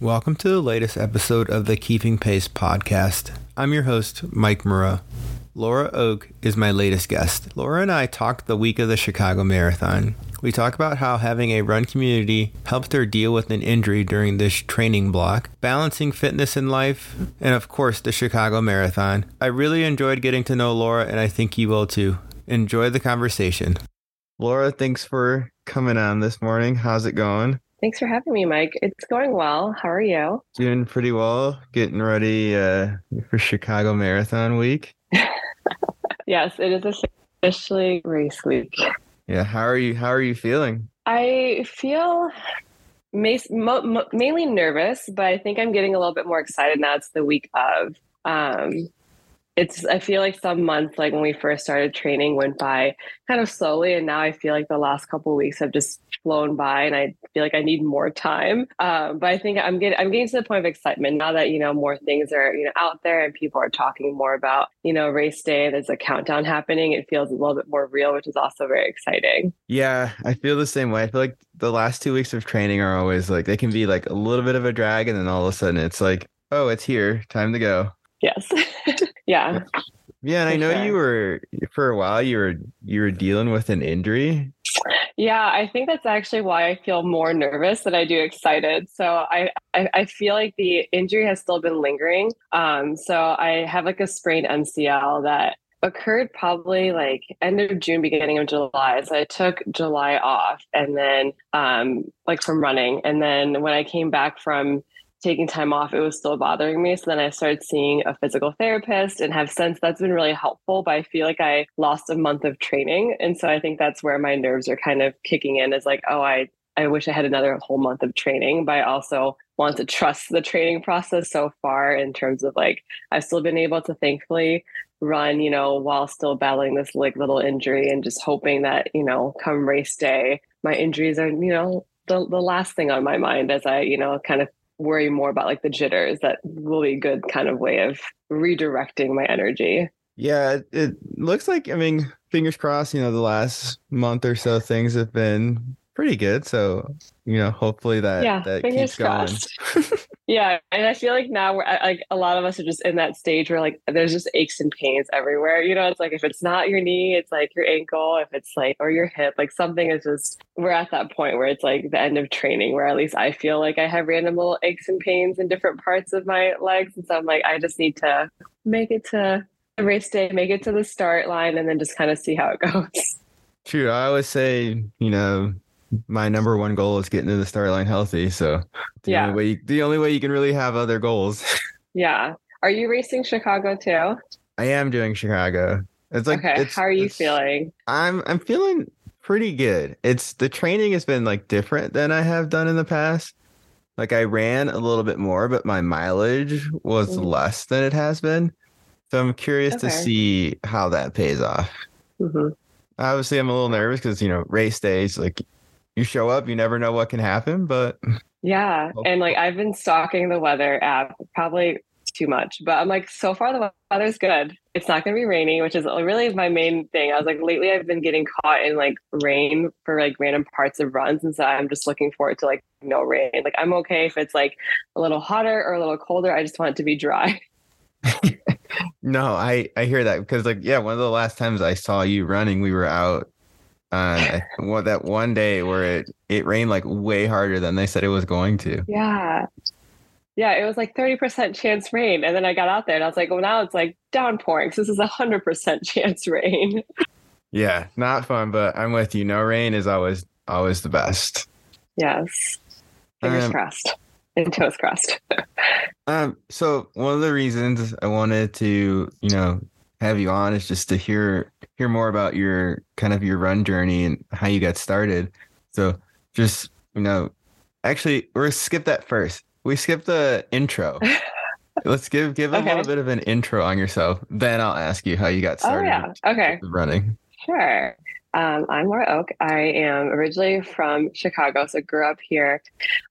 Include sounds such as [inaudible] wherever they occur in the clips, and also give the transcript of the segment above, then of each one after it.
Welcome to the latest episode of the Keeping Pace podcast. I'm your host, Mike Murrah. Laura Ouk is my latest guest. Laura and I talked the week of the Chicago Marathon. We talk about how having a run community helped her deal with an injury during this training block, balancing fitness in life, and of course, the Chicago Marathon. I really enjoyed getting to know Laura, and I think you will too. Enjoy the conversation. Laura, thanks for coming on this morning. How's it going? Thanks for having me, Mike. It's going well. How are you? Doing pretty well. Getting ready uh, for Chicago Marathon week. [laughs] yes, it is officially race week. Yeah. How are you? How are you feeling? I feel mainly nervous, but I think I'm getting a little bit more excited now. It's the week of. Um, it's I feel like some months like when we first started training went by kind of slowly and now I feel like the last couple weeks have just flown by and I feel like I need more time. Um, but I think I'm getting I'm getting to the point of excitement now that you know more things are you know out there and people are talking more about you know race day. There's a countdown happening. It feels a little bit more real, which is also very exciting. Yeah, I feel the same way. I feel like the last two weeks of training are always like they can be like a little bit of a drag, and then all of a sudden it's like, oh, it's here, time to go. Yes. [laughs] yeah. Yeah, and I know sure. you were for a while you were you were dealing with an injury. Yeah, I think that's actually why I feel more nervous than I do excited. So I I, I feel like the injury has still been lingering. Um, so I have like a sprained MCL that occurred probably like end of June, beginning of July. So I took July off and then um like from running. And then when I came back from taking time off, it was still bothering me. So then I started seeing a physical therapist and have since that's been really helpful. But I feel like I lost a month of training. And so I think that's where my nerves are kind of kicking in is like, oh, I, I wish I had another whole month of training, but I also want to trust the training process so far in terms of like, I've still been able to thankfully run, you know, while still battling this like little injury and just hoping that, you know, come race day, my injuries are, you know, the, the last thing on my mind as I, you know, kind of worry more about like the jitters that will be a good kind of way of redirecting my energy. Yeah it looks like i mean fingers crossed you know the last month or so things have been pretty good. So you know, hopefully that yeah, that keeps going. [laughs] yeah, and I feel like now we're like a lot of us are just in that stage where like there's just aches and pains everywhere. You know, it's like if it's not your knee, it's like your ankle. If it's like or your hip, like something is just. We're at that point where it's like the end of training, where at least I feel like I have random little aches and pains in different parts of my legs, and so I'm like, I just need to make it to the race day, make it to the start line, and then just kind of see how it [laughs] goes. True. I always say, you know, my number one goal is getting to the start line healthy. So the yeah. only way you, the only way you can really have other goals. yeah. Are you racing Chicago too? I am doing Chicago. It's like okay. It's, How are you feeling? I'm I'm feeling pretty good. It's the training has been like different than I have done in the past. Like I ran a little bit more, but my mileage was mm-hmm. less than it has been. So I'm curious okay. to see how that pays off. Mm-hmm. Obviously, I'm a little nervous because you know race days, like you show up, you never know what can happen. But yeah, and like I've been stalking the weather app probably too much, but I'm like, so far the weather's good. It's not going to be rainy, which is really my main thing. I was like, lately I've been getting caught in like rain for like random parts of runs, and so I'm just looking forward to like no rain. Like I'm okay if it's like a little hotter or a little colder. I just want it to be dry. [laughs] [laughs] no, I I hear that because like yeah, one of the last times I saw you running, we were out uh, [laughs] well, [laughs] that one day where it it rained like way harder than they said it was going to. Yeah, yeah, it was like thirty percent chance rain, and then I got out there and I was like, well, now it's like downpouring. So this is a hundred percent chance rain. [laughs] Yeah, not fun, but I'm with you. No rain is always always the best. Yes, fingers um, crossed and toes crossed. um, so one of the reasons I wanted to, you know, have you on is just to hear hear more about your kind of your run journey and how you got started. So just you know, actually, we're skip that first. We skip the intro. [laughs] Let's give give okay. a little bit of an intro on yourself. Then I'll ask you how you got started. Oh yeah, okay. Running. Sure. Um, I'm Laura Ouk. I am originally from Chicago, so grew up here.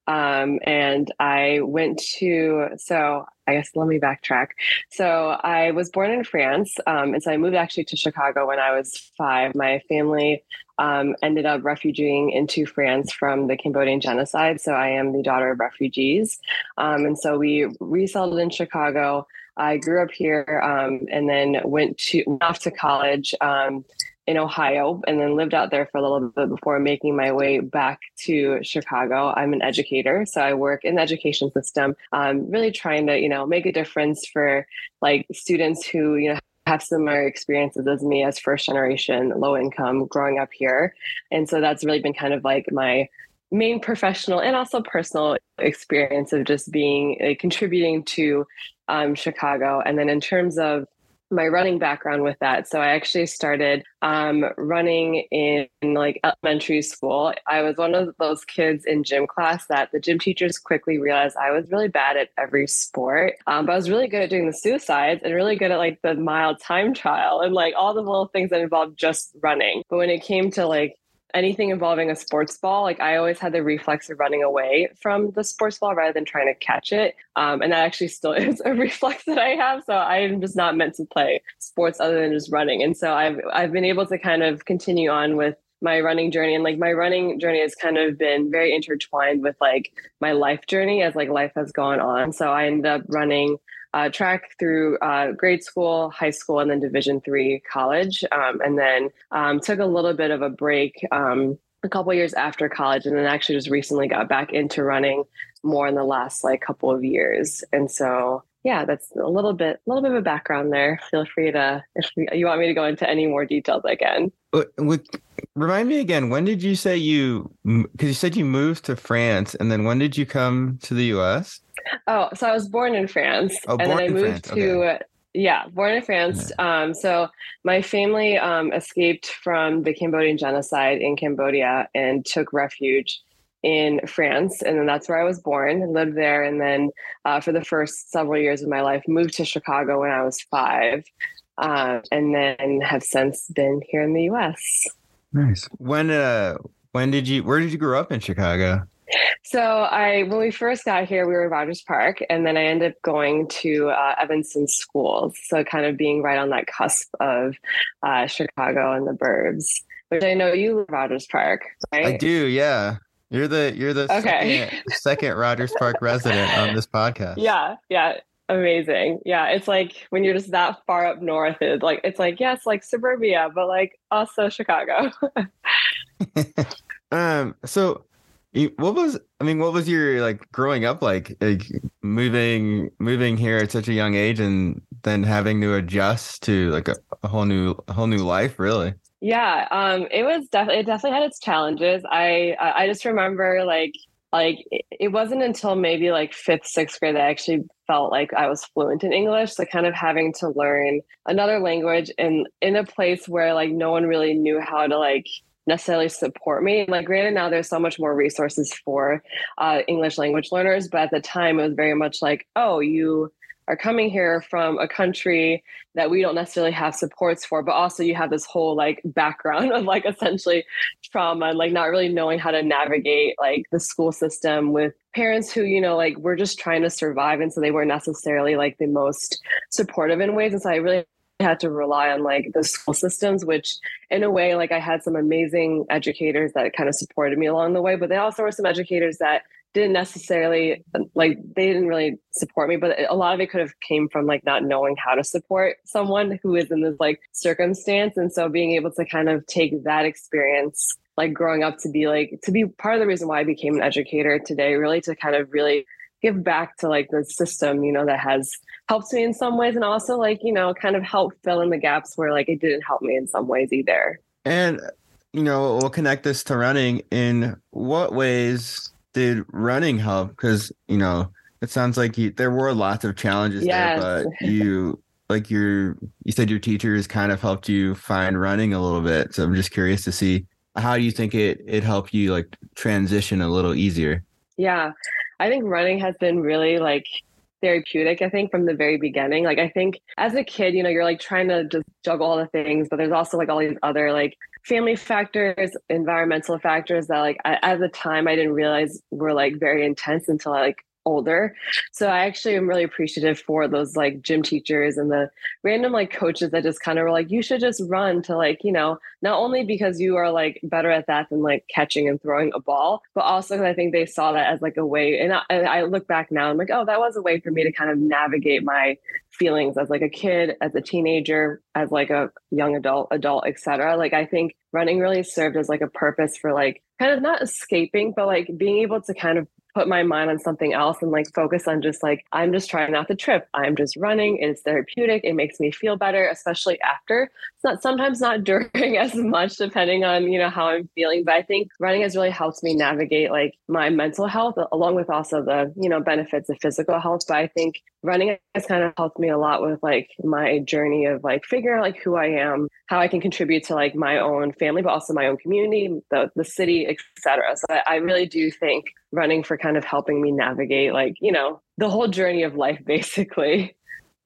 Um, and I went to, so I guess let me backtrack. So I was born in France. Um, and so I moved actually to Chicago when I was five. My family um, ended up refuging into France from the Cambodian genocide. So I am the daughter of refugees. Um, and so we resettled in Chicago. I grew up here um, and then went to off to college um, in Ohio and then lived out there for a little bit before making my way back to Chicago. I'm an educator, so I work in the education system, um, really trying to, you know, make a difference for like students who, you know, have similar experiences as me as first generation low income growing up here. And so that's really been kind of like my main professional and also personal experience of just being uh, contributing to um, Chicago. And then in terms of my running background with that. So I actually started um, running in, like elementary school. I was one of those kids in gym class that the gym teachers quickly realized I was really bad at every sport, um, but I was really good at doing the suicides and really good at like the mile time trial and like all the little things that involved just running. But when it came to like anything involving a sports ball, like I always had the reflex of running away from the sports ball rather than trying to catch it. Um, and that actually still [laughs] is a reflex that I have. So I'm just not meant to play sports other than just running. And so I've I've been able to kind of continue on with my running journey and like my running journey has kind of been very intertwined with like my life journey as like life has gone on so i ended up running uh, track through uh, grade school, high school, and then Division three college, um, and then um, took a little bit of a break um, a couple years after college, and then actually just recently got back into running more in the last like couple of years, and so yeah, that's a little bit, a little bit of a background there. Feel free to, if you want me to go into any more details, can. With, remind me again, when did you say you? Because you said you moved to France, and then when did you come to the U.S.? Oh, so I was born in France, oh, and then I moved France. to okay. yeah, born in France. Um, so my family um, escaped from the Cambodian genocide in Cambodia and took refuge in France, and then that's where I was born. and Lived there, and then uh, for the first several years of my life, moved to Chicago when I was five, uh, and then have since been here in the U.S. Nice. When uh, when did you? Where did you grow up in Chicago? So I, when we first got here, we were in Rogers Park, and then I ended up going to uh, Evanston schools. So kind of being right on that cusp of uh, Chicago and the burbs. Which I know you live Rogers Park, right? I do, yeah. You're the you're the okay. second, second Rogers Park resident on this podcast. Yeah, yeah. Amazing. Yeah, it's like when you're just that far up north, it's like it's like yes, like suburbia, but like also Chicago. [laughs] [laughs] um. So what was i mean what was your like growing up like like moving moving here at such a young age and then having to adjust to like a, a whole new a whole new life really? Yeah um it was definitely it definitely had its challenges. I i just remember like like it wasn't until maybe like fifth sixth grade that i actually felt like i was fluent in english so kind of having to learn another language and in a place where like no one really knew how to like necessarily support me. Like, granted, now there's so much more resources for uh, English language learners, but at the time it was very much like, oh, you are coming here from a country that we don't necessarily have supports for, but also you have this whole like background [laughs] of like essentially trauma and like not really knowing how to navigate like the school system with parents who, you know, like we're just trying to survive. And so they weren't necessarily like the most supportive in ways. And so I really had to rely on like the school systems which in a way like i had some amazing educators that kind of supported me along the way but they also were some educators that didn't necessarily like they didn't really support me but a lot of it could have came from like not knowing how to support someone who is in this like circumstance and so being able to kind of take that experience like growing up to be like to be part of the reason why i became an educator today really to kind of really give back to like the system you know that has helped me in some ways and also like you know kind of help fill in the gaps where like it didn't help me in some ways either. And you know we'll connect this to running. In what ways did running help? Because you know it sounds like you, there were lots of challenges yes. there but [laughs] you like your you said your teachers kind of helped you find running a little bit. So i'm just curious to see how do you think it it helped you like transition a little easier. Yeah i think running has been really like therapeutic, I think, from the very beginning. Like, I think as a kid, you know, you're like trying to just juggle all the things, but there's also like all these other like family factors, environmental factors that like I, at the time I didn't realize were like very intense until I like older. So I actually am really appreciative for those like gym teachers and the random like coaches that just kind of were like, you should just run to like, you know, not only because you are like better at that than like catching and throwing a ball, but also because I think they saw that as like a way. And I, and I look back now, I'm like, oh, that was a way for me to kind of navigate my feelings as like a kid, as a teenager, as like a young adult, adult, etc. Like I think running really served as like a purpose for like kind of not escaping, but like being able to kind of put my mind on something else and like focus on just like I'm just trying out the trip. I'm just running. It's therapeutic. It makes me feel better, especially after. It's not sometimes not [laughs] during as much, depending on you know how I'm feeling. But I think running has really helped me navigate like my mental health, along with also the you know benefits of physical health. But I think running has kind of helped me a lot with like my journey of like figuring out like who I am, how I can contribute to like my own family, but also my own community, the the city, etc. So I, I really do think running for kind of helping me navigate like you know the whole journey of life [laughs] basically.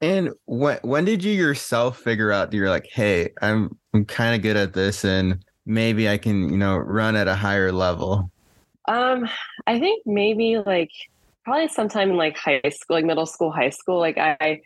And when when did you yourself figure out that you're like hey i'm i'm kind of good at this and maybe i can you know run at a higher level? Um i think maybe like probably sometime in like high school like middle school high school like i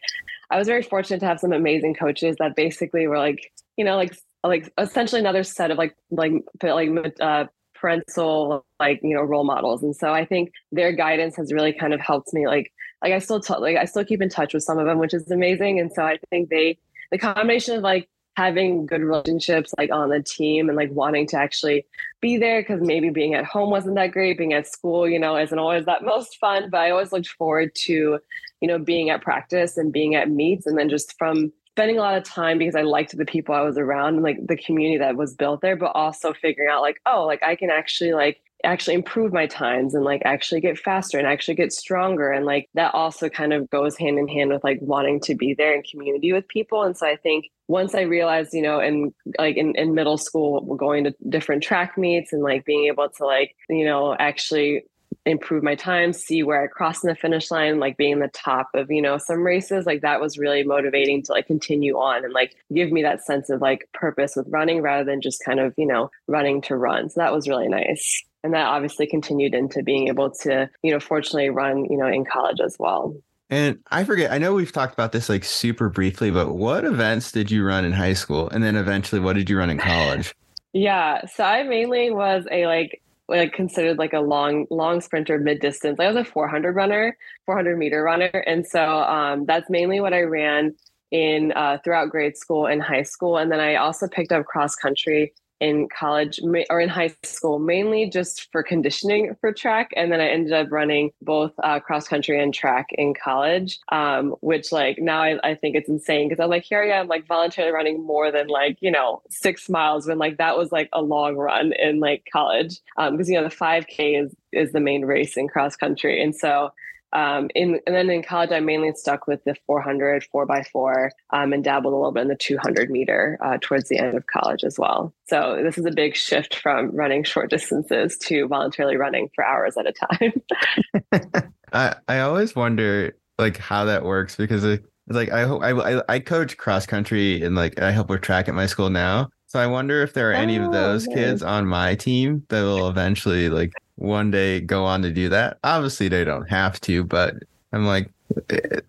i was very fortunate to have some amazing coaches that basically were like you know like like essentially another set of like like like uh, parental like you know role models. And so i think their guidance has really kind of helped me like like i still t- like i still keep in touch with some of them which is amazing. And so i think they the combination of like having good relationships like on the team and like wanting to actually be there because maybe being at home wasn't that great being at school you know isn't always that [laughs] most fun. But i always looked forward to you know being at practice and being at meets and then just from spending a lot of time because I liked the people I was around and like the community that was built there, but also figuring out like, oh, like I can actually like actually improve my times and like actually get faster and actually get stronger. And like that also kind of goes hand in hand with like wanting to be there in community with people. And so I think once I realized, you know, in like in, in middle school, going to different track meets and like being able to like, you know, actually improve my time, see where I cross in the finish line, like being the top of, you know, some races, like that was really motivating to like continue on and like give me that sense of like purpose with running rather than just kind of, you know, running to run. So that was really nice. And that obviously continued into being able to, you know, fortunately run, you know, in college as well. And I forget, I know we've talked about this like super briefly, but what events did you run in high school? And then eventually, what did you run in college? [laughs] yeah. So I mainly was a like like considered like a long long sprinter mid distance. I was a 400 runner, 400 meter runner, and so um, that's mainly what I ran in uh, throughout grade school and high school. And then I also picked up cross country in college or in high school, mainly just for conditioning for track. And then I ended up running both uh, cross country and track in college, um, which like now I, I think it's insane because I'm like, here I am like voluntarily running more than like, you know, six miles when like that was like a long run in like college. Um, because, you know, the 5K is, is the main race in cross country. And so um, in, and then in college, I mainly stuck with the 400, 4x4, um, and dabbled a little bit in the 200 meter uh, towards the end of college as well. So this is a big shift from running short distances to voluntarily running for hours at a time. [laughs] [laughs] I, I always wonder like how that works because it, like I hope I, I coach cross country and like I help with track at my school now. So I wonder if there are any oh, of those nice. kids on my team that will eventually like one day go on to do that. Obviously, they don't have to, but I'm like,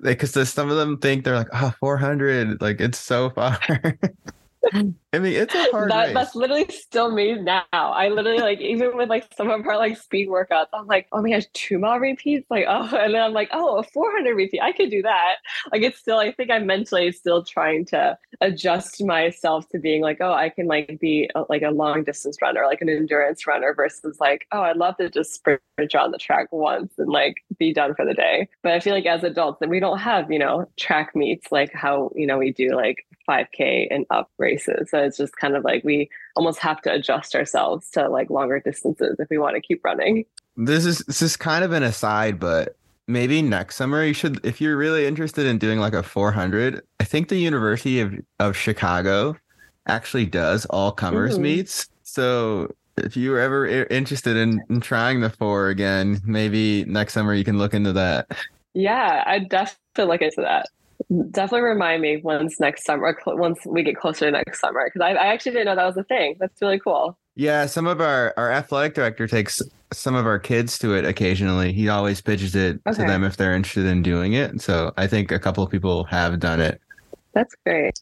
because eh, some of them think they're like, oh, 400, like it's so [laughs] far. [laughs] I mean, it's a hard that, That's literally still me now. I literally like even with like some of our like speed workouts, I'm like, oh my gosh, two mile repeats, like [laughs] oh, and then I'm like, oh, a 400 repeat, I could do that. Like it's still, I think I'm mentally still trying to adjust myself to being like, oh, I can like be a, like a long distance runner, like an endurance runner, versus like, oh, I'd love to just sprint on the track once and like be done for the day. But I feel like as adults, that we don't have you know track meets like how you know we do like 5K and up races. So it's just kind of like we almost have to adjust ourselves to like longer distances if we want to keep running. This is this is kind of an aside, but maybe next summer you should if you're really interested in doing like a 400 i think the university of, of chicago actually does all comers mm. meets so if you were ever interested in, in trying the four again maybe next summer you can look into that yeah i'd definitely look into that definitely remind me once next summer, once we get closer to next summer, because I, I actually didn't know that was a thing. That's really cool. Yeah, some of our our athletic director takes some of our kids to it occasionally. He always pitches it okay. to them if they're interested in doing it. So I think a couple of people have done it. That's great.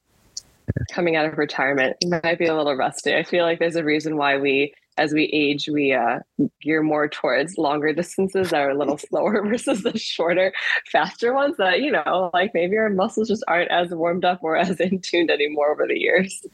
Coming out of retirement, might be a little rusty. I feel like there's a reason why we as we age, we uh, gear more towards longer distances that are a little [laughs] slower versus the shorter, faster ones that, you know, like maybe our muscles just aren't as warmed up or [laughs] as in tuned anymore over the years.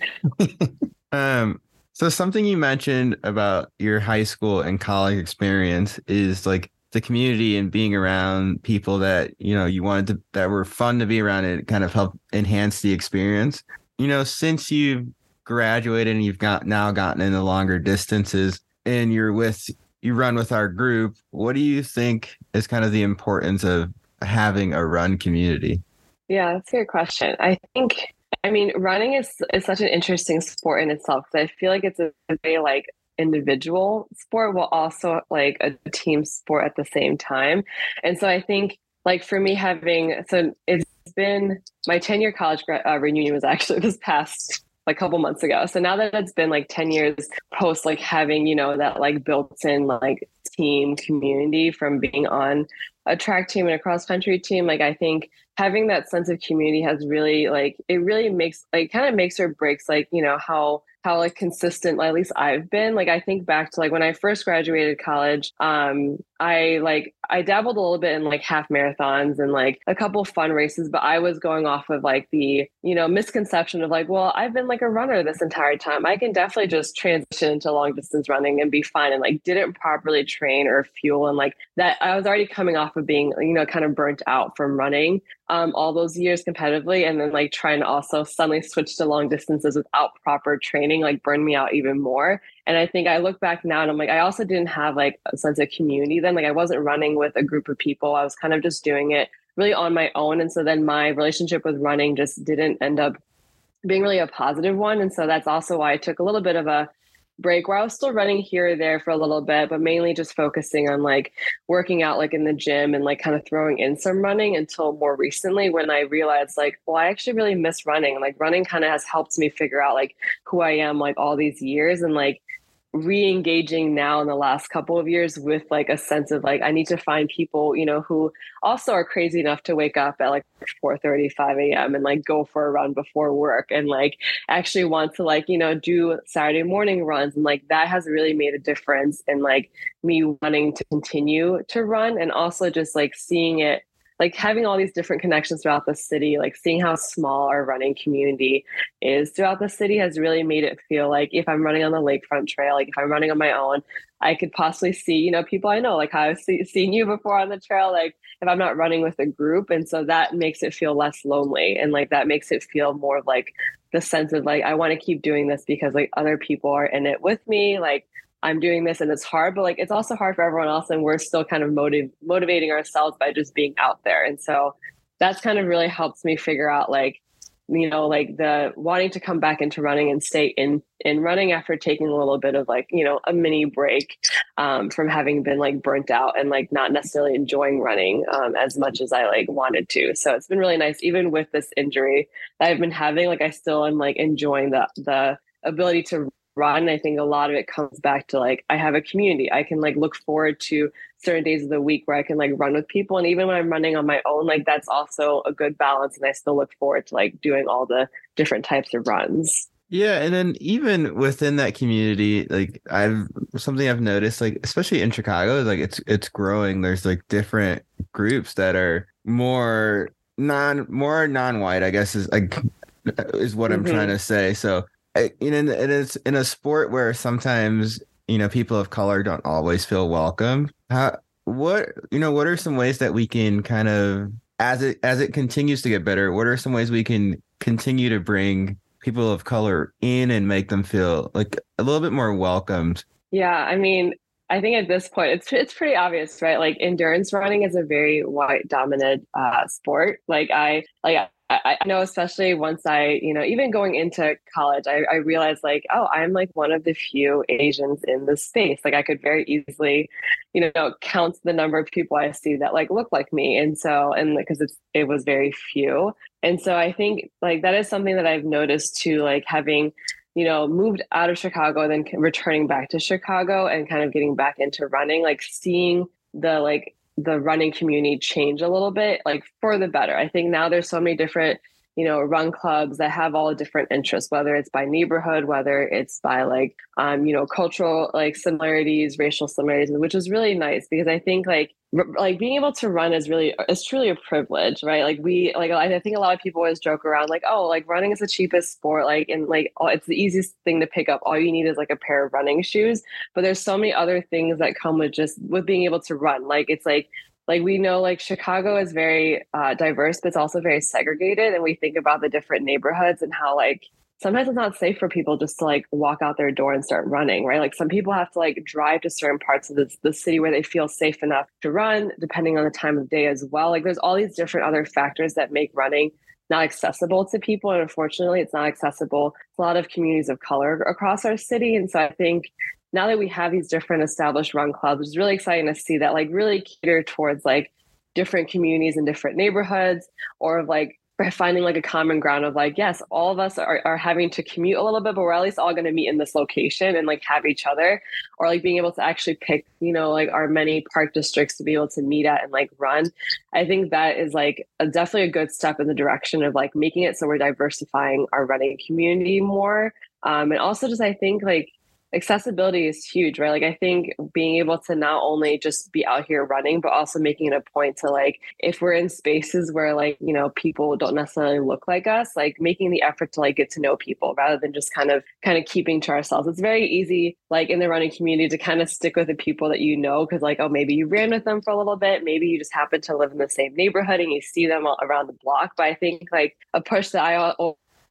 [laughs] um, so something you mentioned about your high school and college experience is like the community and being around people that, you know, you wanted to, that were fun to be around and kind of help enhance the experience. You know, since you've graduated and you've got now gotten into longer distances and you're with you run with our group, what do you think is kind of the importance of having a run community? Yeah, that's a good question. I think I mean running is is such an interesting sport in itself I feel like it's a very like individual sport while also like a team sport at the same time. And so I think like for me having so it's been my 10 year college uh, reunion was actually [laughs] this past a couple months ago. So now that it's been like 10 years post like having, you know, that like built in like team community from being on a track team and a cross country team, like I think having that sense of community has really like it really makes like kind of makes or breaks like, you know, how how like consistent at least I've been. Like I think back to like when I first graduated college, um, I like I dabbled a little bit in like half marathons and like a couple fun races, but I was going off of like the, you know, misconception of like, well, I've been like a runner this entire time. I can definitely just transition to long distance running and be fine and like didn't properly train or fuel and like that I was already coming off of being, you know, kind of burnt out from running um, all those years competitively and then like trying to also suddenly switch to long distances without proper training like burned me out even more and i think i look back now and i'm like i also didn't have like a sense of community then like i wasn't running with a group of people. I was kind of just doing it really on my own. And so then my relationship with running just didn't end up being really a positive one. And so that's also why i took a little bit of a break where I was still running here or there for a little bit, but mainly just focusing on like working out like in the gym and like kind of throwing in some running until more recently when I realized like, well, I actually really miss running. Like running kind of has helped me figure out like who I am like all these years and like re-engaging now in the last couple of years with like a sense of like i need to find people you know who also are crazy enough to wake up at like 4 35 a.m and like go for a run before work and like actually want to like you know do saturday morning runs. And like that has really made a difference in like me wanting to continue to run and also just like seeing it like having all these different connections throughout the city, like seeing how small our running community is throughout the city has really made it feel like if I'm running on the lakefront trail, like if I'm running on my own, I could possibly see, you know, people I know, like how I've see, seen you before on the trail, like if I'm not running with a group. And so that makes it feel less lonely. And like that makes it feel more of like the sense of like, I want to keep doing this because like other people are in it with me. Like I'm doing this and it's hard, but like it's also hard for everyone else. And we're still kind of motiv- motivating ourselves by just being out there. And so that's kind of really helps me figure out like, you know, like the wanting to come back into running and stay in in running after taking a little bit of like, you know, a mini break um, from having been like burnt out and like not necessarily enjoying running um, as much as I like wanted to. So it's been really nice, even with this injury that I've been having. Like I still am like enjoying the the ability to run i think a lot of it comes back to like i have a community. I can like look forward to certain days of the week where i can like run with people and even when i'm running on my own like that's also a good balance and i still look forward to like doing all the different types of runs. Yeah and then even within that community like i've something i've noticed like especially in chicago like it's it's growing. There's like different groups that are more non more non-white i guess is like is what mm-hmm. i'm trying to say. So you know, it is in a sport where sometimes you know people of color don't always feel welcome. How what you know what are some ways that we can kind of as it as it continues to get better? What are some ways we can continue to bring people of color in and make them feel like a little bit more welcomed? Yeah, I mean, I think at this point it's it's pretty obvious, right? Like endurance running is a very white dominant uh, sport. Like I like I, I, know, especially once I, you know, even going into college, I, I realized like, oh, I'm like one of the few Asians in this space. Like I could very easily, you know, count the number of people I see that like look like me. And so, and because it's, it was very few. And so I think like that is something that I've noticed too, like having, you know, moved out of Chicago, then returning back to Chicago and kind of getting back into running, like seeing the like the running community change a little bit, like for the better. I think now there's so many different, you know, run clubs that have all different interests, whether it's by neighborhood, whether it's by like, um, you know, cultural like similarities, racial similarities, which is really nice because I think like like being able to run is really it's truly a privilege right? Like we like i think a lot of people always joke around like oh like running is the cheapest sport like and like it's the easiest thing to pick up. All you need is like a pair of running shoes. But there's so many other things that come with just with being able to run. Like it's like like we know like chicago is very uh, diverse but it's also very segregated and we think about the different neighborhoods and how like sometimes it's not safe for people just to like walk out their door and start running, right? Like some people have to like drive to certain parts of the, the city where they feel safe enough to run, depending on the time of day as well. Like there's all these different other factors that make running not accessible to people. And unfortunately, it's not accessible to a lot of communities of color across our city. And so I think now that we have these different established run clubs, it's really exciting to see that like really cater towards like different communities and different neighborhoods or like [laughs] finding like a common ground of like yes all of us are, are having to commute a little bit but we're at least all going to meet in this location and like have each other or like being able to actually pick you know like our many park districts to be able to meet at and like run. I think that is like a, definitely a good step in the direction of like making it so we're diversifying our running community more. Um, and also just i think like accessibility is huge, right? Like I think being able to not only just be out here running, but also making it a point to like if we're in spaces where like, you know, people don't necessarily look like us, like making the effort to like get to know people rather than just kind of kind of keeping to ourselves. It's very easy like in the running community to kind of stick with the people that you know because like oh maybe you ran with them for a little bit, maybe you just happen to live in the same neighborhood and you see them around the block. But I think like a push that I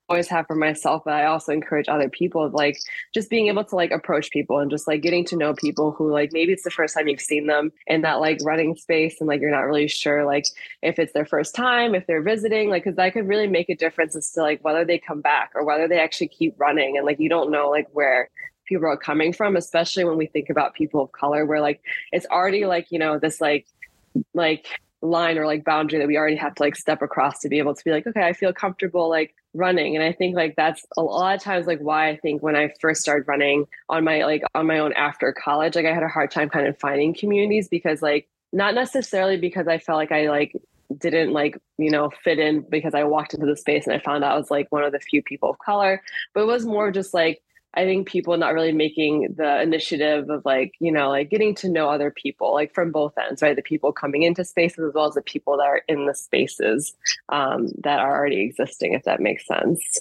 always have for myself but i also encourage other people like just being able to like approach people and just like getting to know people who like maybe it's the first time you've seen them in that like running space and like you're not really sure like if it's their first time if they're visiting like because that could really make a difference as to like whether they come back or whether they actually keep running and like you don't know like where people are coming from especially when we think about people of color where like it's already like you know this like like line or like boundary that we already have to like step across to be able to be like okay i feel comfortable like running. And i think like that's a lot of times like why i think when i first started running on my like on my own after college like i had a hard time kind of finding communities because like not necessarily because i felt like i like didn't like you know fit in because i walked into the space and i found out i was like one of the few people of color but it was more just like I think people not really making the initiative of like, you know, like getting to know other people, like from both ends, right? The people coming into spaces as well as the people that are in the spaces um, that are already existing, if that makes sense.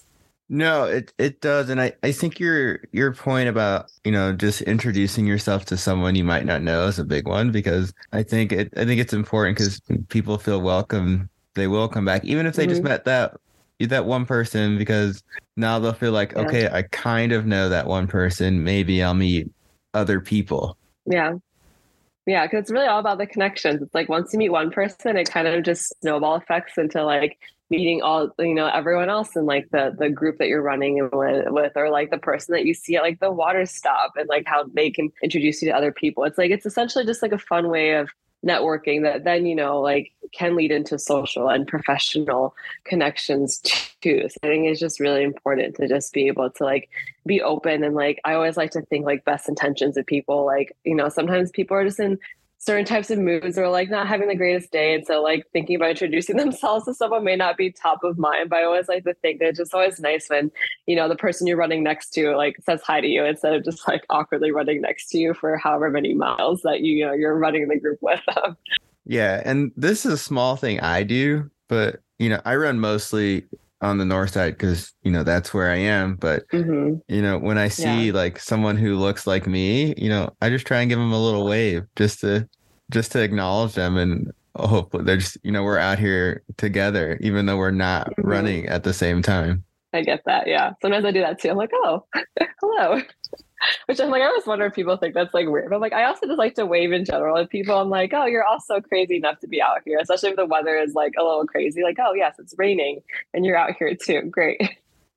No, it it does, and I I think your your point about you know just introducing yourself to someone you might not know is a big one because I think it I think it's important because people feel welcome, they will come back even if they mm-hmm. just met that that one person because now they'll feel like, yeah. okay, I kind of know that one person. Maybe I'll meet other people. Yeah. Yeah, because it's really all about the connections. It's like once you meet one person, it kind of just snowball effects into like meeting all you know everyone else in like the the group that you're running with, with or like the person that you see at like the water stop and like how they can introduce you to other people. It's like it's essentially just like a fun way of networking that then you know like can lead into social and professional connections too. So i think it's just really important to just be able to like be open and like i always like to think like best intentions of people. Like you know sometimes people are just in certain types of moods or like not having the greatest day. And so like thinking about introducing [laughs] themselves to someone may not be top of mind, but I always like to think that it's just always nice when, you know, the person you're running next to like says hi to you instead of just like awkwardly running next to you for however many miles that you, you know, you're running the group with them. Yeah. And this is a small thing I do, but you know, I run mostly on the north side because you know that's where I am. But mm-hmm. you know, when I see yeah. like someone who looks like me, you know, I just try and give them a little wave just to just to acknowledge them and hopefully they're just you know we're out here together even though we're not mm-hmm. running at the same time. I get that. Yeah. Sometimes I do that too. I'm like, oh, [laughs] hello. Which I'm like, I always wonder if people think that's like weird. But like, I also just like to wave in general at people. I'm like, oh, you're also crazy enough to be out here, especially if the weather is like a little crazy. Like, oh, yes, it's raining and you're out here too. Great. [laughs]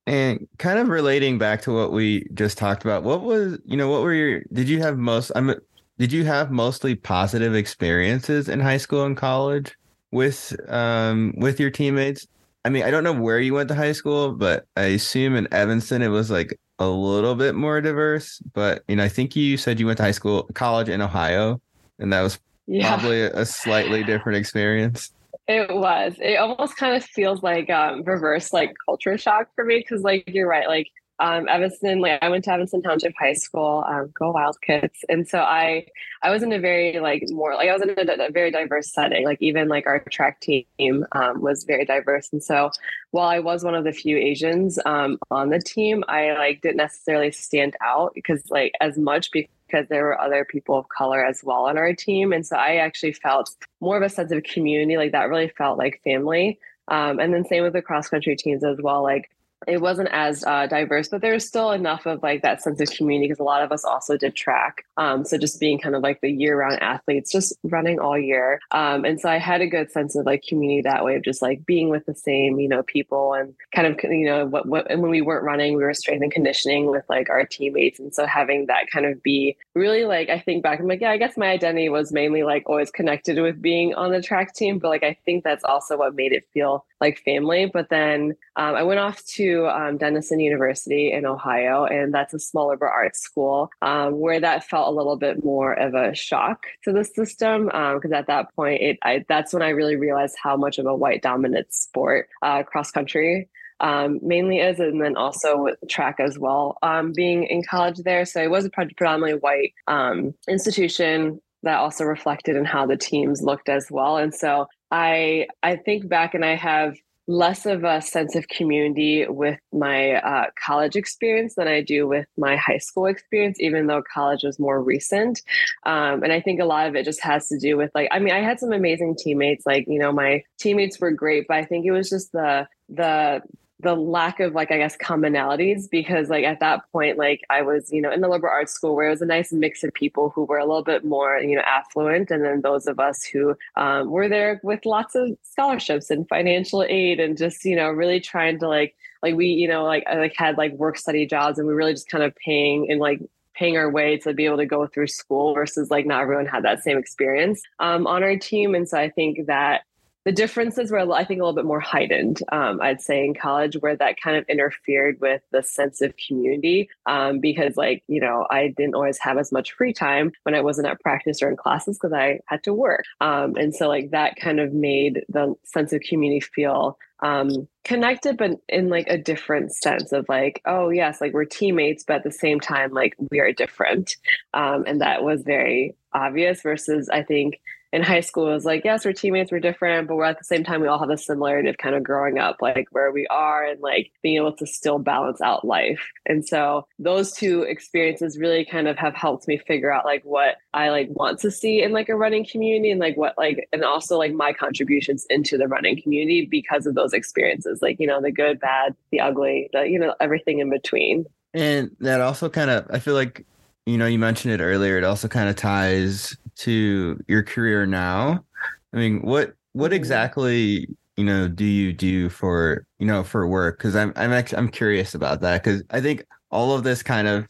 And kind of relating back to what we just talked about, what was, you know, what were your, did you have most, I'm, did you have mostly positive experiences in high school and college with, um, with your teammates? I mean, I don't know where you went to high school, but I assume in Evanston it was like a little bit more diverse. But you know, I think you said you went to high school, college in Ohio, and that was yeah. probably a, slightly different experience. It was. It almost kind of feels like um, reverse like culture shock for me because, like, you're right. Like, um, Evanston, like I went to Evanston Township High School, um, go Wildcats. And so I, I was in a very like more, like I was in a, a very diverse setting. Like even like our track team um, was very diverse. And so while I was one of the few Asians um, on the team, I like didn't necessarily stand out because like as much because there were other people of color as well on our team. And so I actually felt more of a sense of community. Like that really felt like family. Um, and then same with the cross country teams as well. Like it wasn't as uh, diverse, but there was still enough of like that sense of community because a lot of us also did track. Um, so just being kind of like the year round athletes, just running all year. Um, and so I had a good sense of like community that way of just like being with the same, you know, people and kind of, you know, what, what, and when we weren't running, we were strength and conditioning with like our teammates. And so having that kind of be really like, I think back, I'm like, yeah, I guess my identity was mainly like always connected with being on the track team. But like, I think that's also what made it feel like family. But then um, I went off to um, Denison University in Ohio, and that's a small liberal arts school um, where that felt a little bit more of a shock to the system because um, at that point, it I, that's when I really realized how much of a white dominant sport uh, cross country um, mainly is, and then also track as well, um, being in college there. So it was a predominantly white um, institution that also reflected in how the teams looked as well. And so I I think back and I have less of a sense of community with my uh, college experience than I do with my high school experience, even though college was more recent. Um, and I think a lot of it just has to do with like, I mean, I had some amazing teammates. Like, you know, my teammates were great, but I think it was just the the the lack of like i guess commonalities because like at that point like i was you know in the liberal arts school where it was a nice mix of people who were a little bit more you know affluent and then those of us who um, were there with lots of scholarships and financial aid and just you know really trying to like like we you know like like had like work study jobs and we really just kind of paying and like paying our way to be able to go through school versus like not everyone had that same experience um, on our team. And so i think that the differences were, I think, a little bit more heightened, um, I'd say, in college, where that kind of interfered with the sense of community. Um, because, like, you know, I didn't always have as much free time when I wasn't at practice or in classes because I had to work. Um, and so, like, that kind of made the sense of community feel um, connected, but in like a different sense of like, oh yes, like we're teammates, but at the same time, like we are different. Um, and that was very obvious versus I think in high school was like yes we're teammates we're different but we're at the same time we all have a similarity of kind of growing up like where we are and like being able to still balance out life and so those two experiences really kind of have helped me figure out like what i like want to see in like a running community and like what like and also like my contributions into the running community because of those experiences like you know the good bad the ugly the you know everything in between and that also kind of i feel like you know, you mentioned it earlier. It also kind of ties to your career now. I mean, what what mm-hmm. exactly you know do you do for you know for work? Because I'm I'm actually I'm curious about that because I think all of this kind of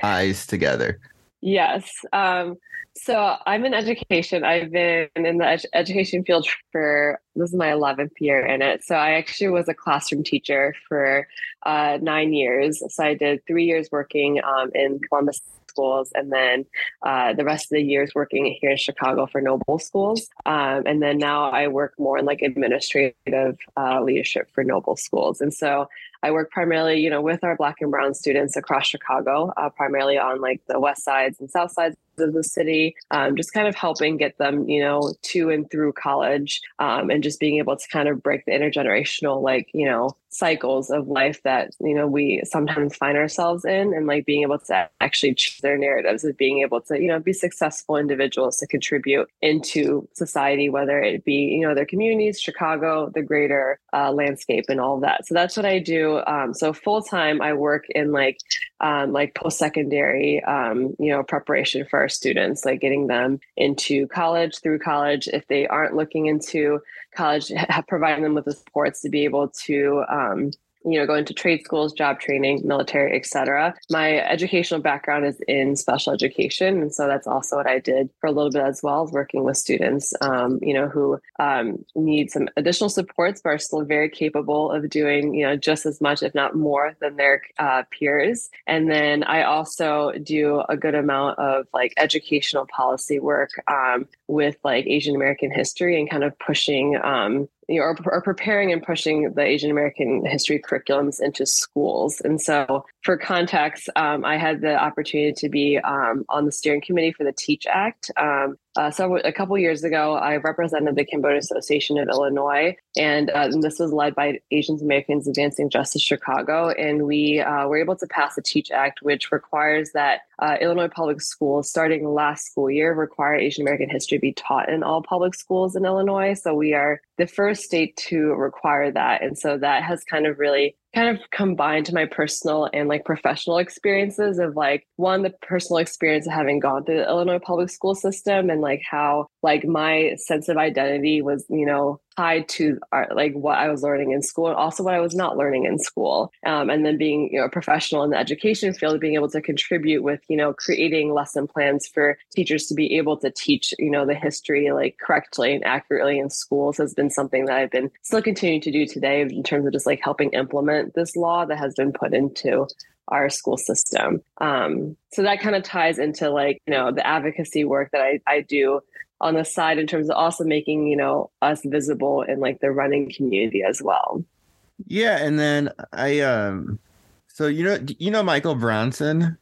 ties together. Yes. Um, so I'm in education. I've been in the ed- education field for this is my 11th year in it. So I actually was a classroom teacher for uh, nine years. So I did three years working um, in Columbus schools, and then uh, the rest of the years working here in Chicago for Noble Schools. Um, and then now I work more in like administrative uh, leadership for Noble Schools. And so I work primarily, you know, with our Black and Brown students across Chicago, uh, primarily on like the west sides and south sides of the city, um, just kind of helping get them, you know, to and through college, um, and just being able to kind of break the intergenerational, like, you know, cycles of life that you know we sometimes find ourselves in and like being able to actually choose their narratives of being able to you know be successful individuals to contribute into society whether it be you know their communities chicago the greater uh, landscape and all that so that's what i do um, so full time. I work in like um, like post secondary, um, you know, preparation for our students, like getting them into college through college. If they aren't looking into college, [laughs] providing them with the supports to be able to um, you know, going to trade schools, job training, military, etc. My educational background is in special education, and so that's also what I did for a little bit as well, working with students, um, you know, who um, need some additional supports but are still very capable of doing, you know, just as much, if not more, than their uh, peers. And then I also do a good amount of like educational policy work um, with like Asian American history and kind of pushing um, you know, or, or, preparing and pushing the Asian American history curriculums into schools. And so, for context, um, I had the opportunity to be um, on the steering committee for the TEAACH Act. Um, uh, so a couple years ago, I represented the Cambodian Association of Illinois, and, uh, and this was led by Asian Americans Advancing Justice Chicago. And we uh, were able to pass the TEAACH Act, which requires that uh, Illinois public schools, starting last school year, require Asian American history be taught in all public schools in Illinois. So we are the first state to require that, and so that has kind of really kind of combined to my personal and like professional experiences of like one the personal experience of having gone through the Illinois public school system and like how like my sense of identity was you know tied to our, like what I was learning in school and also what I was not learning in school. Um, and then being you know a professional in the education field, being able to contribute with you know creating lesson plans for teachers to be able to teach you know the history like correctly and accurately in schools has been something that I've been still continuing to do today in terms of just like helping implement this law that has been put into our school system. Um, so that kind of ties into like, you know, the advocacy work that I, I do on the side in terms of also making you know us visible in like the running community as well. Yeah and then i um so you know you know michael bronson?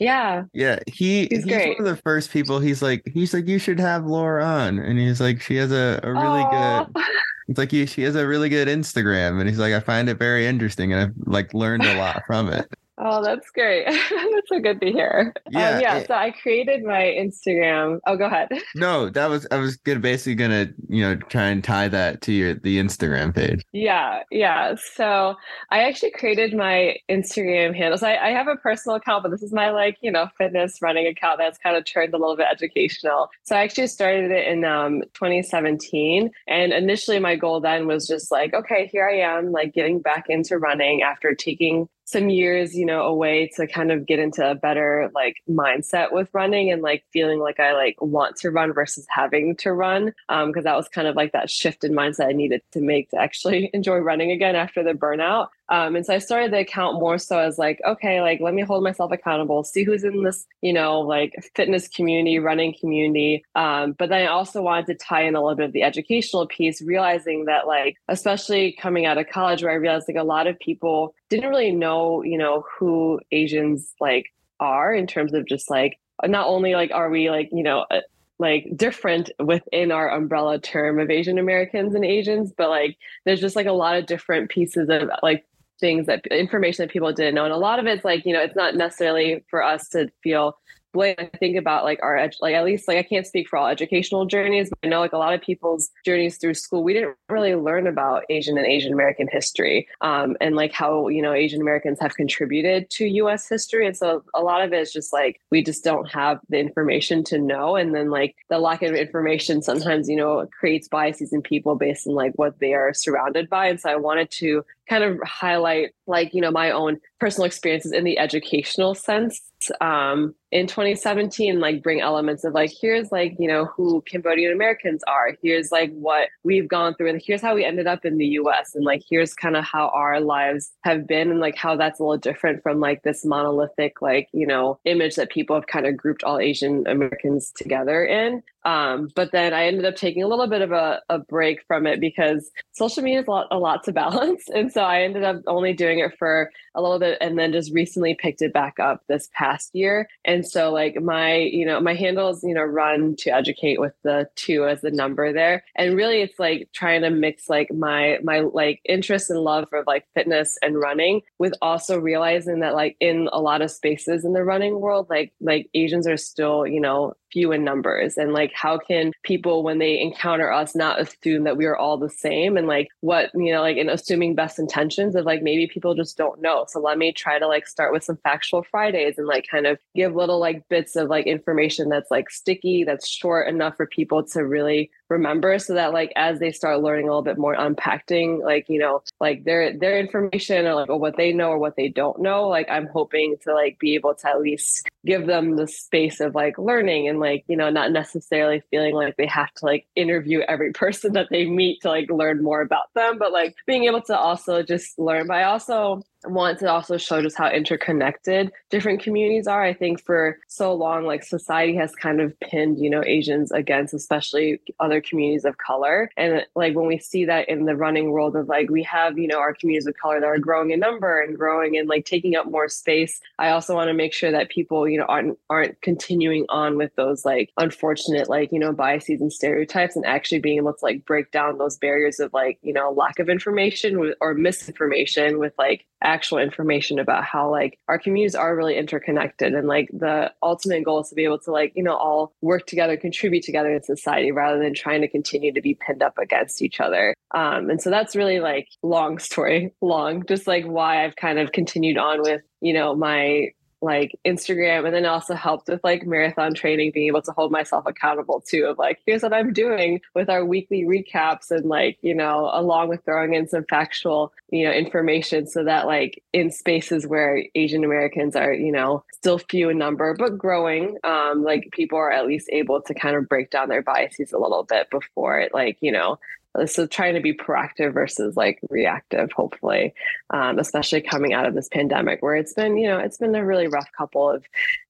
Yeah. Yeah he he's, he's one of the first people he's like he's like you should have laura on and he's like she has a, a really Aww. good [laughs] it's like he, she has a really good instagram and he's like i find it very interesting and i've like learned a lot from it Oh, that's great. [laughs] that's so good to hear. Um, yeah. Um, yeah. It, so I created my Instagram. Oh, go ahead. [laughs] No, that was, I was gonna basically gonna, you know, try and tie that to your, the Instagram page. Yeah. Yeah. So I actually created my Instagram handle. So I, I have a personal account, but this is my like, you know, fitness running account that's kind of turned a little bit educational. So I actually started it in um, 2017. And initially my goal then was just like, okay, here I am, like getting back into running after taking some years, you know, away to kind of get into a better like mindset with running and like feeling like I like want to run versus having to run. Um, because that was kind of like that shift in mindset I needed to make to actually [laughs] enjoy running again after the burnout. Um, and so I started the account more so as like, okay, like let me hold myself accountable, see who's in this, you know, like fitness community, running community. Um, but then I also wanted to tie in a little bit of the educational piece, realizing that like, especially coming out of college, where I realized like a lot of people didn't really know, you know, who Asians like are in terms of just like not only like are we like you know uh, like different within our umbrella term of Asian Americans and Asians, but like there's just like a lot of different pieces of like things that information that people didn't know. And a lot of it's like, you know, it's not necessarily for us to feel blame I think about like our like at least like I can't speak for all educational journeys, but I know like a lot of people's journeys through school, we didn't really learn about Asian and Asian American history, um, and like how you know Asian Americans have contributed to U.S. history, and so a lot of it is just like we just don't have the information to know, and then like the lack of information sometimes you know creates biases in people based on like what they are surrounded by, and so I wanted to kind of highlight like you know my own personal experiences in the educational sense um, in 2017 like bring elements of like here's like you know who cambodian americans are. Here's like what we've gone through. And here's how we ended up in the us and like here's kind of how our lives have been and like how that's a little different from like this monolithic like you know image that people have kind of grouped all asian americans together in um, but then I ended up taking a little bit of a, a break from it because social media is a lot, a lot to [laughs] balance. And so I ended up only doing it for a little bit and then just recently picked it back up this past year. And so like my, you know, my handles, you know, run to educate with the two as the number there. And really it's like trying to mix like my my like interest and love for like fitness and running with also realizing that like in a lot of spaces in the running world, like like Asians are still, you know, few in numbers and like how can people when they encounter us not assume that we are all the same and like what you know like in assuming best intentions of like maybe people just don't know. So let me try to like start with some factual fridays and like kind of give little like bits of like information that's like sticky that's short enough for people to really remember so that like as they start learning a little bit more unpacking like you know like their their information or like or what they know or what they don't know like i'm hoping to like be able to at least give them the space of like learning and like you know not necessarily feeling like they have to like interview every [laughs] person that they meet to like learn more about them but like being able to also just learn but i also want to also show just how interconnected different communities are. I think for so long, like society has kind of pinned, you know, Asians against especially other communities of color. And like when we see that in the running world of like we have, you know, our communities of color that are growing in number and growing and like taking up more space. I also want to make sure that people, you know, aren't aren't continuing on with those like unfortunate like, you know, biases and stereotypes and actually being able to like break down those barriers of like, you know, lack of information or misinformation with like actual information about how like our communities are really interconnected and like the ultimate goal is to be able to like you know all work together contribute together in society rather than trying to continue to be pinned up against each other. Um, and so that's really like long story [laughs] long just like why i've kind of continued on with you know my like Instagram and then also helped with like marathon training, being able to hold myself accountable too of like, here's what I'm doing with our weekly recaps and like, you know, along with throwing in some factual, you know, information so that like in spaces where Asian Americans are, you know, still few in number, but growing, um, like people are at least able to kind of break down their biases a little bit before it like, you know, so trying to be proactive versus like reactive hopefully um, especially coming out of this pandemic where it's been you know it's been a really rough couple of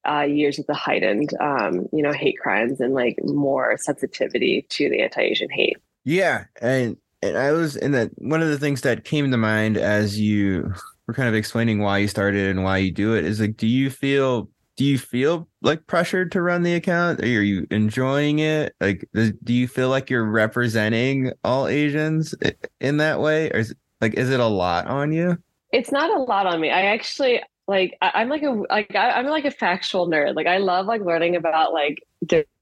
uh, years with the heightened um, you know hate crimes and like more sensitivity to the anti-asian hate. Yeah and and i was in that one of the things that came to mind as you were kind of explaining why you started and why you do it is like do you feel do you feel like pressured to run the account? Are you enjoying it? Like, do you feel like you're representing all Asians in that way, or is like, is it a lot on you? It's not a lot on me. I actually like. I, am like a like. I, I'm like a factual nerd. Like, I love like learning about like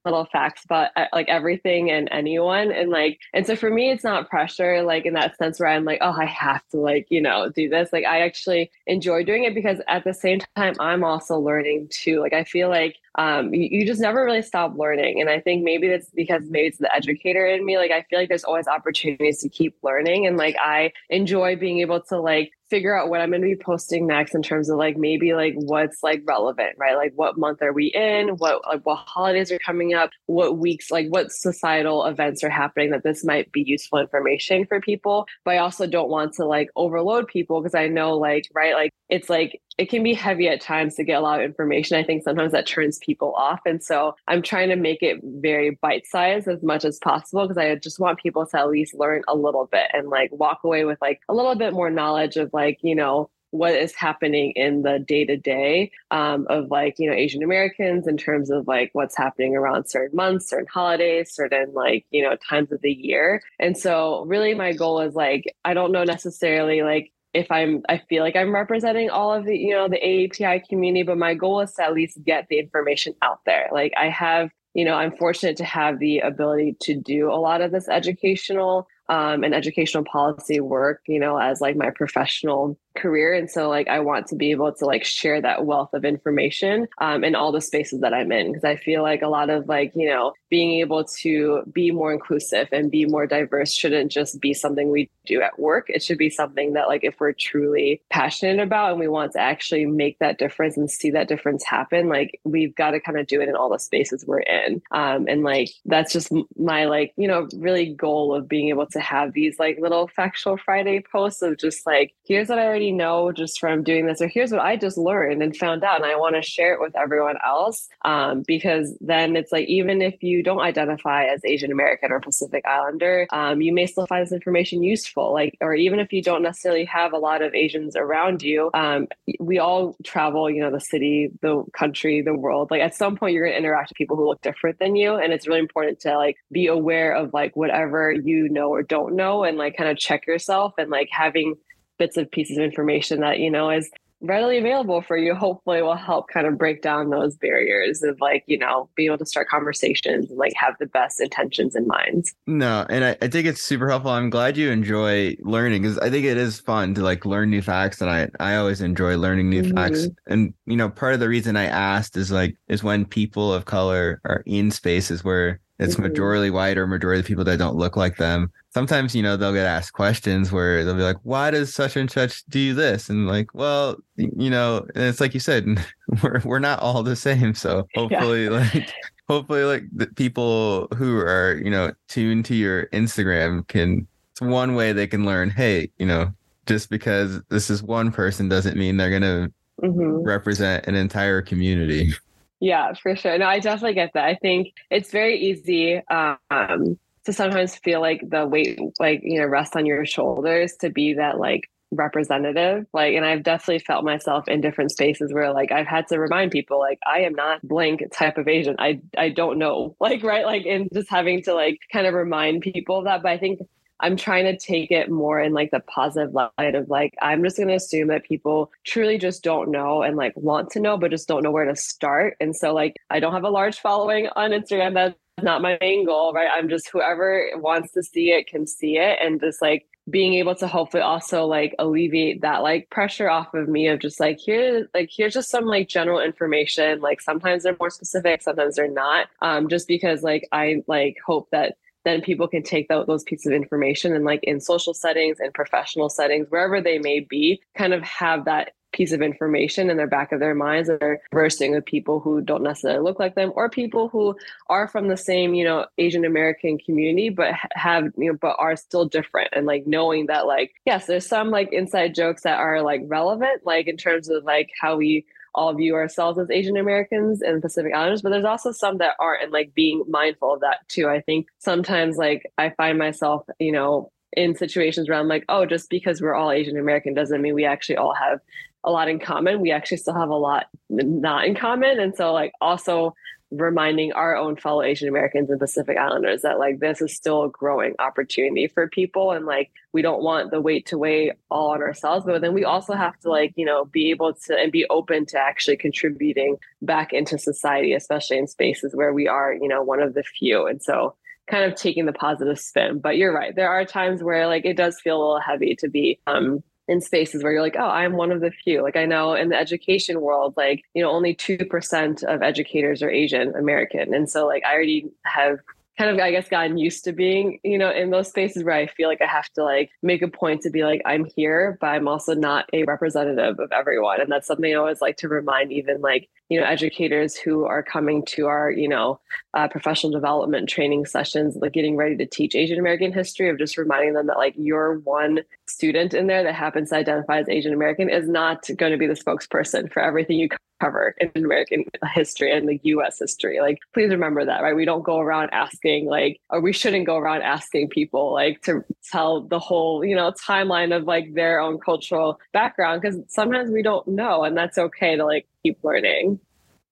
little facts about uh, like everything and anyone and like and so for me it's not pressure like in that sense where i'm like oh i have to like you know do this like i actually enjoy doing it because at the same time i'm also learning too like i feel like um you, you just never really stop learning and i think maybe that's because maybe it's the educator in me like i feel like there's always opportunities to keep learning and like i enjoy being able to like figure out what I'm going to be posting next in terms of like maybe like what's like relevant, right? Like what month are we in? What like what holidays are coming up? What weeks like what societal events are happening that this might be useful information for people. But I also don't want to like overload people because I know like right like it's like it can be heavy at times to get a lot of information. I think sometimes that turns people off. And so I'm trying to make it very bite sized as much as possible because I just want people to at least learn a little bit and like walk away with like a little bit more knowledge of like, you know, what is happening in the day to day of like you know Asian Americans in terms of like what's happening around certain months, certain holidays, certain like you know times of the year. And so really my goal is like I don't know necessarily like if I'm I feel like I'm representing all of the you know the AAPI community, but my goal is to at least get the information out there. Like I have you know I'm fortunate to have the ability to do a lot of this educational um, and educational policy work you know as like my professional career. And so like i want to be able to like share that wealth of information um, in all the spaces that i'm in because i feel like a lot of like you know being able to be more inclusive and be more diverse shouldn't just be something we do at work. It should be something that like if we're truly passionate about and we want to actually make that difference and see that difference happen like we've got to kind of do it in all the spaces we're in. Um, and like that's just my like you know really goal of being able to have these like little factual friday posts of just like here's what i already know just from doing this, or here's what I just learned and found out, and I want to share it with everyone else. Um, because then it's like, even if you don't identify as Asian American or Pacific Islander, um, you may still find this information useful. Like, or even if you don't necessarily have a lot of Asians around you, um, we all travel, you know, the city, the country, the world. Like, at some point, you're going to interact with people who look different than you. And it's really important to like be aware of like whatever you know or don't know and like kind of check yourself and like having bits of pieces of information that you know is readily available for you hopefully will help kind of break down those barriers of like you know be able to start conversations and like have the best intentions in mind. No and I, I think it's super helpful. I'm glad you enjoy learning because i think it is fun to like learn new facts and i i always enjoy learning new mm-hmm. facts and you know part of the reason i asked is like is when people of color are in spaces where it's mm-hmm. majority white or majority of people that don't look like them sometimes you know they'll get asked questions where they'll be like why does such and such do this and like well you know and it's like you said [laughs] we're we're not all the same so [laughs] hopefully yeah. like hopefully like the people who are you know tuned to your instagram can it's one way they can learn hey you know just because this is one person doesn't mean they're going to mm-hmm. represent an entire community [laughs] yeah for sure. No i definitely get that. I think it's very easy um to sometimes feel like the weight like you know rests on your shoulders to be that like representative. Like and i've definitely felt myself in different spaces where like i've had to remind people like i am not blank type of asian. I i don't know. [laughs] Like right? Like and just having to like kind of remind people that. But i think I'm trying to take it more in like the positive light of like, I'm just going to assume that people truly just don't know and like want to know, but just don't know where to start. And so, like, I don't have a large following on Instagram. That's not my main goal, right? I'm just whoever wants to see it can see it. And just like being able to hopefully also like alleviate that like pressure off of me of just like here like here's just some like general information like sometimes they're more specific sometimes they're not um just because like i like hope that then people can take the, those pieces of information and like in social settings and professional settings wherever they may be kind of have that piece of information in their back of their minds and they're conversing with people who don't necessarily look like them or people who are from the same you know asian american community but have you know but are still different and like knowing that like yes there's some like inside jokes that are like relevant like in terms of like how we all view ourselves as Asian Americans and Pacific Islanders, but there's also some that aren't, and like being mindful of that too. I think sometimes like I find myself, you know, in situations where I'm like, oh, just because we're all Asian American doesn't mean we actually all have a lot in common. We actually still have a lot not in common. And so like also reminding our own fellow Asian Americans and Pacific Islanders that like this is still a growing opportunity for people and like we don't want the weight to weigh all on ourselves but then we also have to like you know be able to and be open to actually contributing back into society especially in spaces where we are you know one of the few. And so kind of taking the positive spin. But you're right there are times where like it does feel a little heavy to be um in spaces where you're like, oh, I'm one of the few. Like I know in the education world, like, you know, only 2% of educators are Asian American. And so like I already have kind of i guess gotten used to being you know in those spaces where i feel like i have to like make a point to be like i'm here but i'm also not a representative of everyone and that's something i always like to remind even like you know educators who are coming to our you know uh, professional development training sessions like getting ready to teach asian american history of just reminding them that like your one student in there that happens to identify as asian american is not going to be the spokesperson for everything you cover in American history and the US history. Like, please remember that, right? We don't go around asking, like, or we shouldn't go around asking people, like, to tell the whole, you know, timeline of like their own cultural background because sometimes we don't know, and that's okay to like keep learning.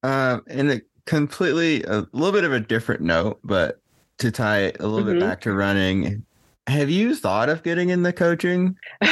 Um, and a completely, a little bit of a different note, but to tie it a little mm-hmm. bit back to running, have you thought of getting in the coaching? [laughs]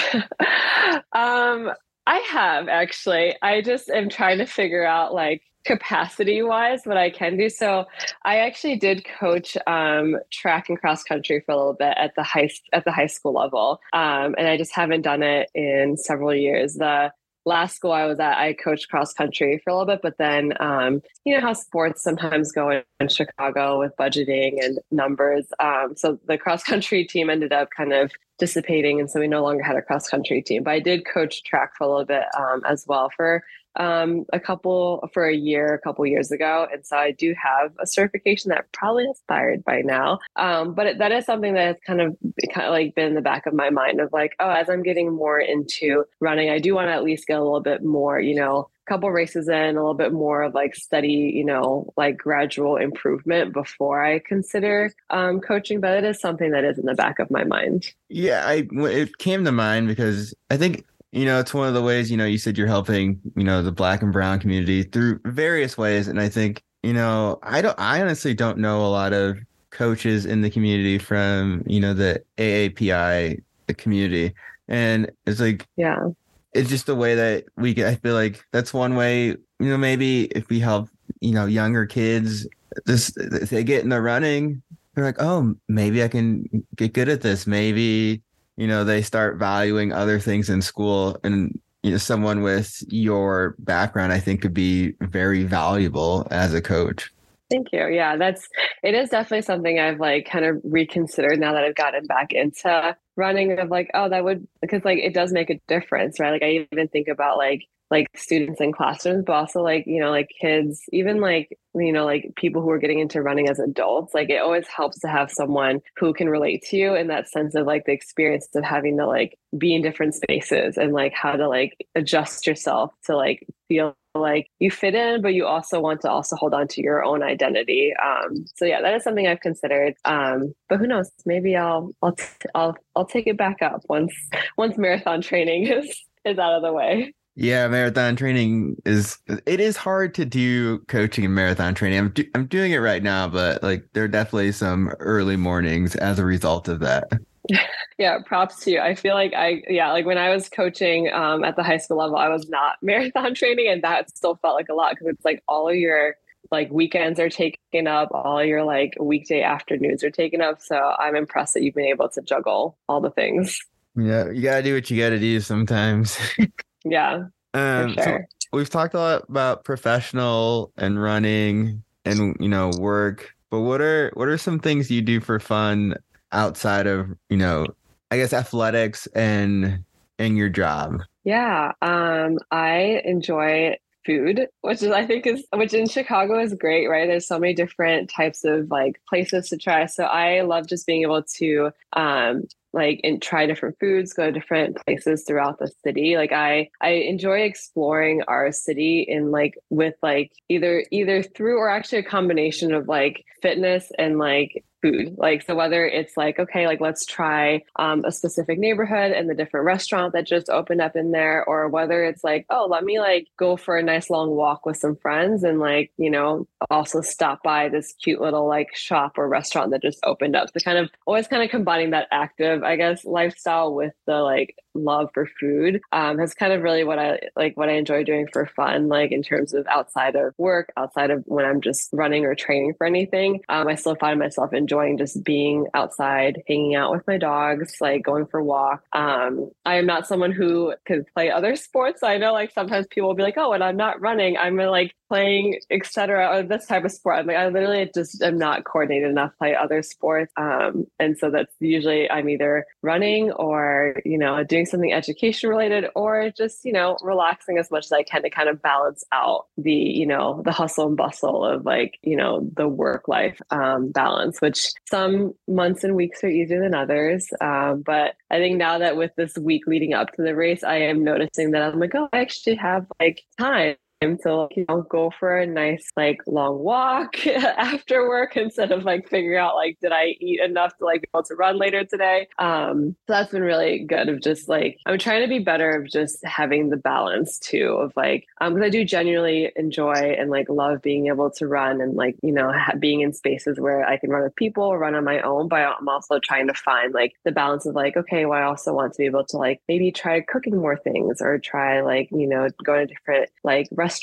um, I have actually. I just am trying to figure out like capacity wise what I can do. So I actually did coach um, track and cross country for a little bit at the high at the high school level, um, and I just haven't done it in several years. The last school I was at, I coached cross country for a little bit, but then um, you know how sports sometimes go in, Chicago with budgeting and numbers. Um, so the cross country team ended up kind of dissipating, and so we no longer had a cross country team. But I did coach track for a little bit um, as well for um, a couple for a year, a couple years ago, and so I do have a certification that probably expired by now. Um, but it, that is something that has kind of kind of like been in the back of my mind of like, oh, as I'm getting more into running, I do want to at least get a little bit more, you know, a couple races in a little bit more of like steady you know like gradual improvement before i consider um, coaching. But it is something that is in the back of my mind. Yeah i it came to mind because i think you know, it's one of the ways, you know, you said you're helping, you know, the black and brown community through various ways. And I think, you know, I don't, I honestly don't know a lot of coaches in the community from, you know, the AAPI community. And it's like, yeah, it's just the way that we get. I feel like that's one way. You know, maybe if we help, you know, younger kids, this, if they get in the running, they're like, oh, maybe I can get good at this. Maybe you know they start valuing other things in school, and you know, someone with your background, I think, could be very valuable as a coach. Thank you. Yeah, that's it is definitely something I've like kind of reconsidered now that I've gotten back into running of like, oh, that would because like it does make a difference, right? Like I even think about like like students in classrooms, but also like, you know, like kids, even like, you know, like people who are getting into running as adults, like it always helps to have someone who can relate to you in that sense of like the experience of having to like be in different spaces and like how to like adjust yourself to like feel like you fit in, but you also want to also hold on to your own identity. Um, so yeah, that is something I've considered. Um, but who knows? Maybe I'll I'll t- I'll I'll take it back up once [laughs] once marathon training is is out of the way. Yeah, marathon training is it is hard to do coaching and marathon training. I'm do, I'm doing it right now, but like there are definitely some early mornings as a result of that. [laughs] yeah, props to you. I feel like I yeah, like when I was coaching um, at the high school level, I was not [laughs] marathon training, and that still felt like a lot because it's like all of your like weekends are taken up, all your like weekday afternoons are taken up. So I'm impressed that you've been able to juggle all the things. Yeah, you gotta do what you gotta do sometimes. [laughs] yeah. Um, sure. so we've talked a lot about professional and running and you know work, but what are what are some things you do for fun outside of you know I guess athletics and and your job? Yeah, um, I enjoy food, which is I think is which in Chicago is great, right? There's so many different types of like places to try. So I love just being able to um like and try different foods, go to different places throughout the city. Like I I enjoy exploring our city in like with like either either through or actually a combination of like fitness and like food. Like, so whether it's like, okay, like let's try um, a specific neighborhood and the different restaurant that just opened up in there, or whether it's like, oh, let me like go for a nice long walk with some friends and like, you know, also stop by this cute little like shop or restaurant that just opened up. So kind of always kind of combining that active, I guess, lifestyle with the like love for food um, has kind of really what I like what I enjoy doing for fun, like in terms of outside of work, outside of when I'm just running or training for anything. Um, I still find myself enjoying just being outside, hanging out with my dogs, like going for a walk. Um, I am not someone who can play other sports. I know like sometimes people will be like, oh, when I'm not running, I'm like playing etc or this type of sport i'm like i literally just am not coordinated enough to play other sports um, and so that's usually i'm either running or you know doing something education related or just you know relaxing as much as i can to kind of balance out the you know the hustle and bustle of like you know the work life um, balance which some months and weeks are easier than others. Um, but i think now that with this week leading up to the race i am noticing that i'm like oh i actually have like time to like, you know go for a nice like long walk [laughs] after work instead of like figuring out like did I eat enough to like be able to run later today. Um, so that's been really good of just like I'm trying to be better of just having the balance too of like um because I do genuinely enjoy and like love being able to run and like you know ha- being in spaces where I can run with people or run on my own. But I'm also trying to find like the balance of like okay, well I also want to be able to like maybe try cooking more things or try like you know going to different like restaurants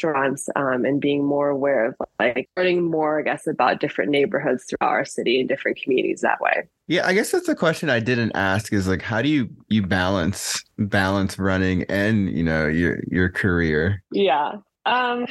um, and being more aware of like learning more, I guess, about different neighborhoods throughout our city and different communities that way. Yeah, I guess that's a question I didn't ask is like how do you you balance balance running and you know your your career? Yeah. Um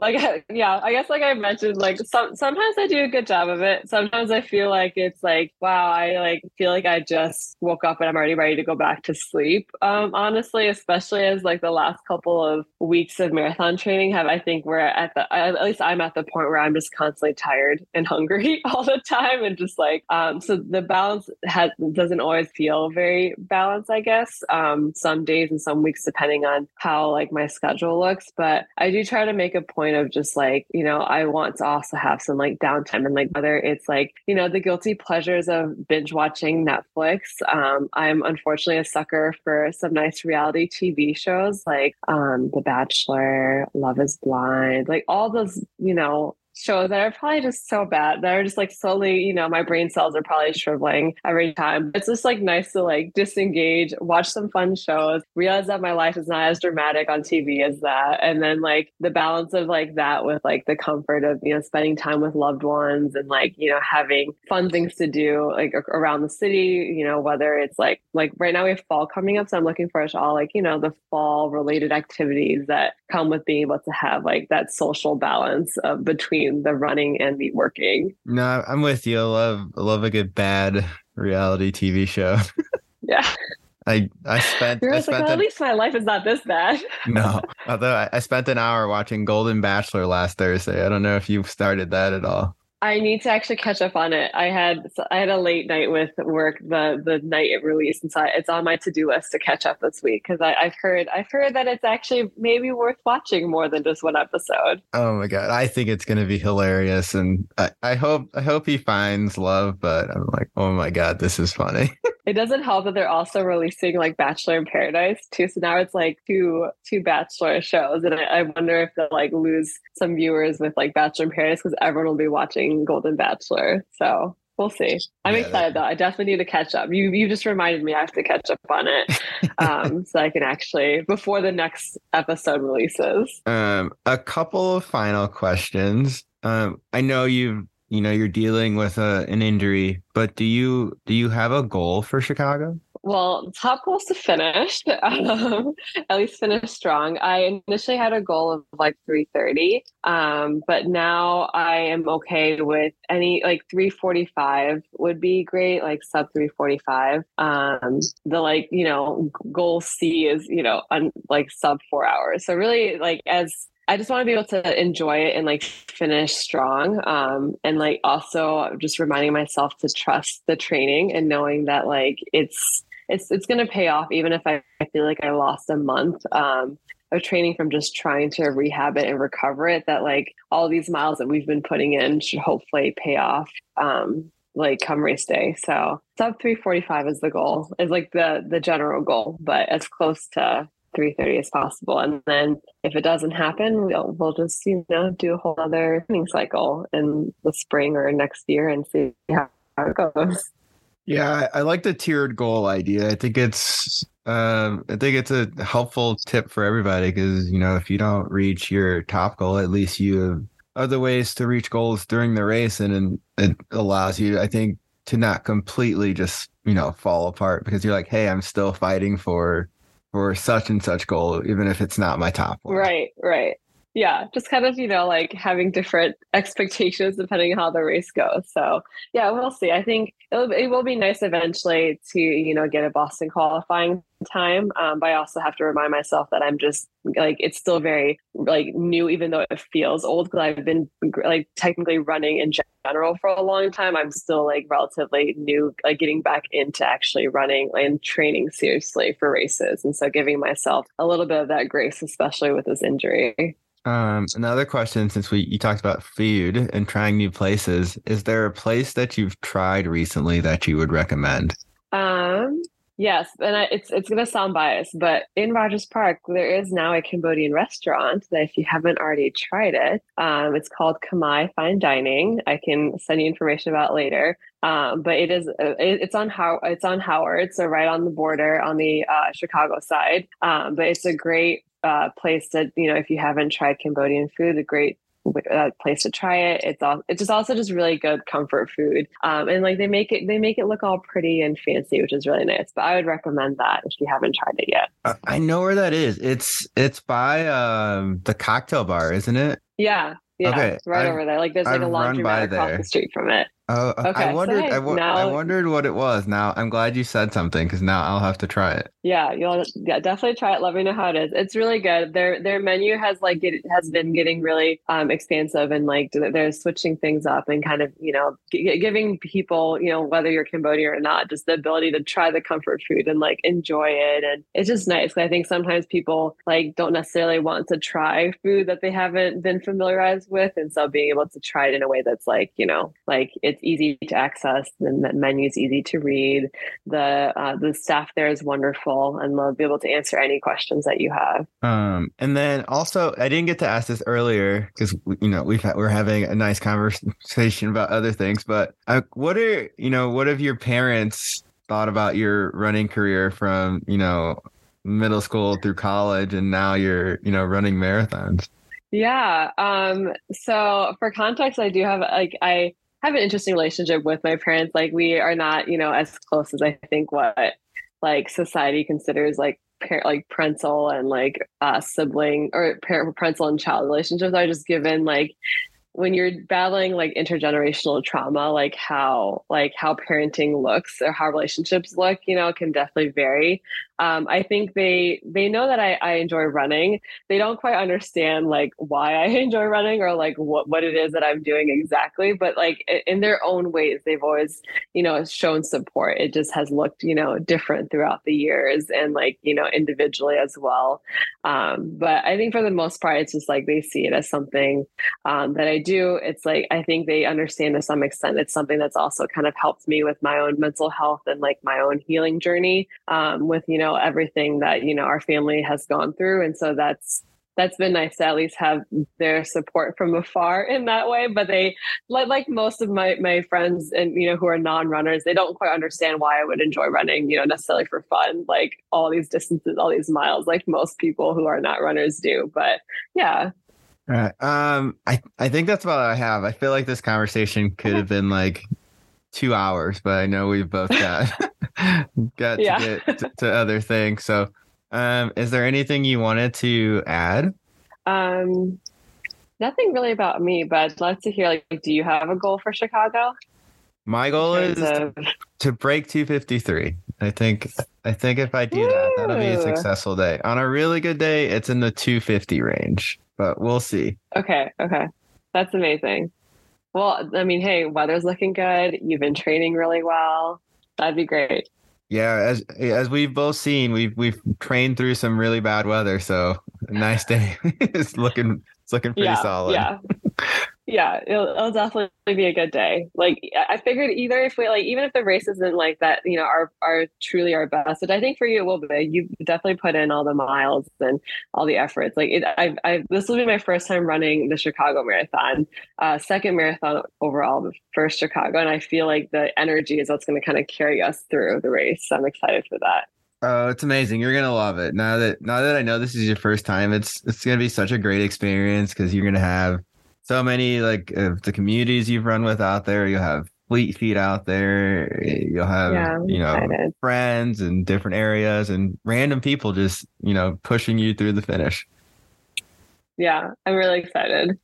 like [laughs] yeah i guess like i mentioned like some sometimes i do a good job of it. Sometimes i feel like it's like wow i like feel like i just woke up and i'm already ready to go back to sleep. Um honestly especially as like the last couple of weeks of marathon training have i think we're at the at least i'm at the point where i'm just constantly tired and [laughs] hungry all the time and just like um so the balance has doesn't always feel very balanced i guess um some days and some weeks depending on how like my schedule looks. But i do try to make a point point of just like, you know, I want to also have some like downtime and like whether it's like, you know, the guilty pleasures of binge watching Netflix. Um, I'm unfortunately a sucker for some nice reality TV shows like um, The Bachelor, Love is Blind, like all those, you know, shows that are probably just so bad that are just like slowly, you know, my brain cells are probably shriveling every time. It's just like nice to like disengage, watch some fun shows, realize that my life is not as dramatic on TV as that. And then like the balance of like that with like the comfort of, you know, spending time with loved ones and like, you know, having fun things to do like around the city, you know, whether it's like like right now we have fall coming up. So I'm looking forward to all like, you know, the fall related activities that come with being able to have like that social balance uh, between the running and the working. No, I'm with you. I love I love a good bad reality TV show. [laughs] yeah. I I spent. I like, well, an, at least my life is not this bad. [laughs] no, although I, I spent an hour watching Golden Bachelor last Thursday. I don't know if you've started that at all. I need to actually catch up on it. I had I had a late night with work the the night it released, and so it's on my to do list to catch up this week because I've heard I've heard that it's actually maybe worth watching more than just one episode. Oh my god, I think it's gonna be hilarious, and I, I hope I hope he finds love. But I'm like, oh my god, this is funny. [laughs] it doesn't help that they're also releasing like Bachelor in Paradise too. So now it's like two two Bachelor shows, and I, I wonder if they'll like lose some viewers with like Bachelor in Paradise because everyone will be watching Golden Bachelor. So we'll see. I'm yeah, excited though. I definitely need to catch up. You you just reminded me I have to catch up on it, [laughs] um, so I can actually before the next episode releases. Um, a couple of final questions. Um, I know you've you know you're dealing with a, uh, an injury, but do you do you have a goal for Chicago? Well, top goal is to finish, [laughs] um, at least finish strong. I initially had a goal of like 330, um, but now I am okay with any like 345 would be great, like sub 345. Um, the like, you know, goal C is, you know, un, like sub four hours. So really like as I just want to be able to enjoy it and like finish strong. Um, and like also just reminding myself to trust the training and knowing that like it's it's it's going to pay off even if I, I feel like I lost a month um, of training from just trying to rehab it and recover it. That like all these miles that we've been putting in should hopefully pay off. Um, like come race day. So sub 345 is the goal, is like the the general goal, but as close to 330 as possible. And then if it doesn't happen, we'll we'll just, you know, do a whole other training cycle in the spring or next year and see how, how it goes. Yeah, I, like the tiered goal idea. I think it's um, I think it's a helpful tip for everybody because you know if you don't reach your top goal, at least you have other ways to reach goals during the race, and, and it allows you, I think, to not completely just you know fall apart because you're like, hey, I'm still fighting for for such and such goal, even if it's not my top one. Right, right yeah just kind of you know like having different expectations depending on how the race goes. So yeah we'll see. I think it'll, it will be nice eventually to you know get a boston qualifying time um, but i also have to remind myself that i'm just like it's still very like new even though it feels old because i've been like technically running in general for a long time i'm still like relatively new like getting back into actually running and training seriously for races. And so giving myself a little bit of that grace especially with this injury um, another question since we you talked about food and trying new places, is there a place that you've tried recently that you would recommend? Um, yes, and I, it's it's gonna sound biased, but in Rogers Park there is now a Cambodian restaurant that if you haven't already tried it, um, it's called Khmai Fine Dining. I can send you information about later. Um, but it is uh, it's on how it's on Howard, so right on the border on the uh, Chicago side. Um, but it's a great uh, place to you know if you haven't tried Cambodian food, a great uh, place to try it. It's all it's just also just really good comfort food, um, and like they make it they make it look all pretty and fancy, which is really nice. But I would recommend that if you haven't tried it yet. I know where that is. It's it's by um, the cocktail bar, isn't it? Yeah, yeah, okay. right I've, over there. Like there's like I've a laundromat across the street from it. Oh, okay. I wondered. So I, w- now, I wondered what it was. Now I'm glad you said something because now I'll have to try it. Yeah, you'll yeah definitely try it. Let me know how it is. It's really good. Their their menu has like it has been getting really um expansive and like they're switching things up and kind of you know g- giving people you know whether you're Cambodian or not just the ability to try the comfort food and like enjoy it and it's just nice. I think sometimes people like don't necessarily want to try food that they haven't been familiarized with and so being able to try it in a way that's like you know like it's it's easy to access. The menu is easy to read. The uh, the staff there is wonderful, and they'll be able to answer any questions that you have. Um, and then also, I didn't get to ask this earlier because you know we've had, we're having a nice conversation about other things. But uh, what are you know what have your parents thought about your running career from you know middle school through college, and now you're you know running marathons? Yeah. Um, so for context, I do have like I have an interesting relationship with my parents. Like we are not, you know, as close as I think what like society considers like parent like parental and like uh sibling or parent parental and child relationships are just given like when you're battling like intergenerational trauma like how like how parenting looks or how relationships look you know can definitely vary um, I think they they know that I, I enjoy running. They don't quite understand like why I [laughs] enjoy running or like what what it is that I'm doing exactly. But like in their own ways, they've always you know shown support. It just has looked you know different throughout the years and like you know individually as well. Um, but I think for the most part, it's just like they see it as something um, that I do. It's like I think they understand to some extent. It's something that's also kind of helped me with my own mental health and like my own healing journey um, with you know everything that you know our family has gone through and so that's that's been nice to at least have their support from afar [laughs] in that way but they like, like most of my my friends and you know who are non-runners they don't quite understand why i would enjoy running you know necessarily for fun like all these distances all these miles like most people who are not runners do but yeah all right um i i think that's about all i have i feel like this conversation could have been like two hours but i know we've both got [laughs] got yeah. to get to, to, other things. So, um, is there anything you wanted to add? Um, nothing really about me, but I'd love to hear. Like, do you have a goal for Chicago? My goal is of... to break 253. I think I think if I do Woo! that, that'll be a successful day. On a really good day, it's in the 250 range, but we'll see. Okay, okay. That's amazing. Well, I mean, hey, weather's looking good. You've been training really well. That'd be great. Yeah, as as we've both seen, we've we've trained through some really bad weather, so a nice day [laughs] is looking it's looking pretty yeah, solid. Yeah. [laughs] yeah, it'll, it'll, definitely be a good day. Like I figured, either if we like, even if the race isn't like that, you know, are are truly our best. which I think for you it will be. You definitely put in all the miles and all the efforts. Like it, I, I this will be my first time running the Chicago Marathon, uh, second marathon overall, first Chicago, and I feel like the energy is what's going to kind of carry us through the race. So I'm excited for that. Oh, it's amazing. You're gonna love it. Now that now that I know this is your first time, it's it's gonna be such a great experience because you're gonna have so many like of the communities you've run with out there. You'll have fleet feet out there. You'll have yeah, you know excited. friends in different areas and random people just you know pushing you through the finish. Yeah, I'm really excited.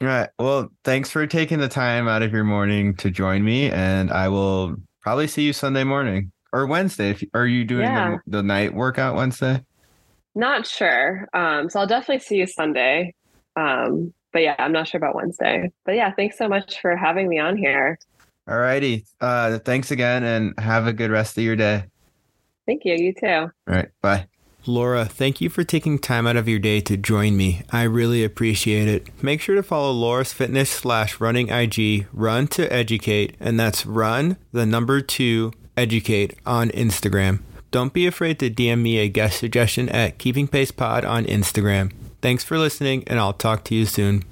All right. Well, thanks for taking the time out of your morning to join me, and I will probably see you Sunday morning or Wednesday. If are you doing yeah. the, the night workout Wednesday? Not sure. Um, so I'll definitely see you Sunday. Um, but yeah, I'm not sure about Wednesday. But yeah, thanks so much for having me on here. All righty. Uh, thanks again and have a good rest of your day. Thank you. You too. All right. Bye. Laura, thank you for taking time out of your day to join me. I really appreciate it. Make sure to follow Laura's fitness slash running IG, run to educate, and that's run the number two educate on Instagram. Don't be afraid to DM me a guest suggestion at Keeping Pace Pod on Instagram. Thanks for listening, and I'll talk to you soon.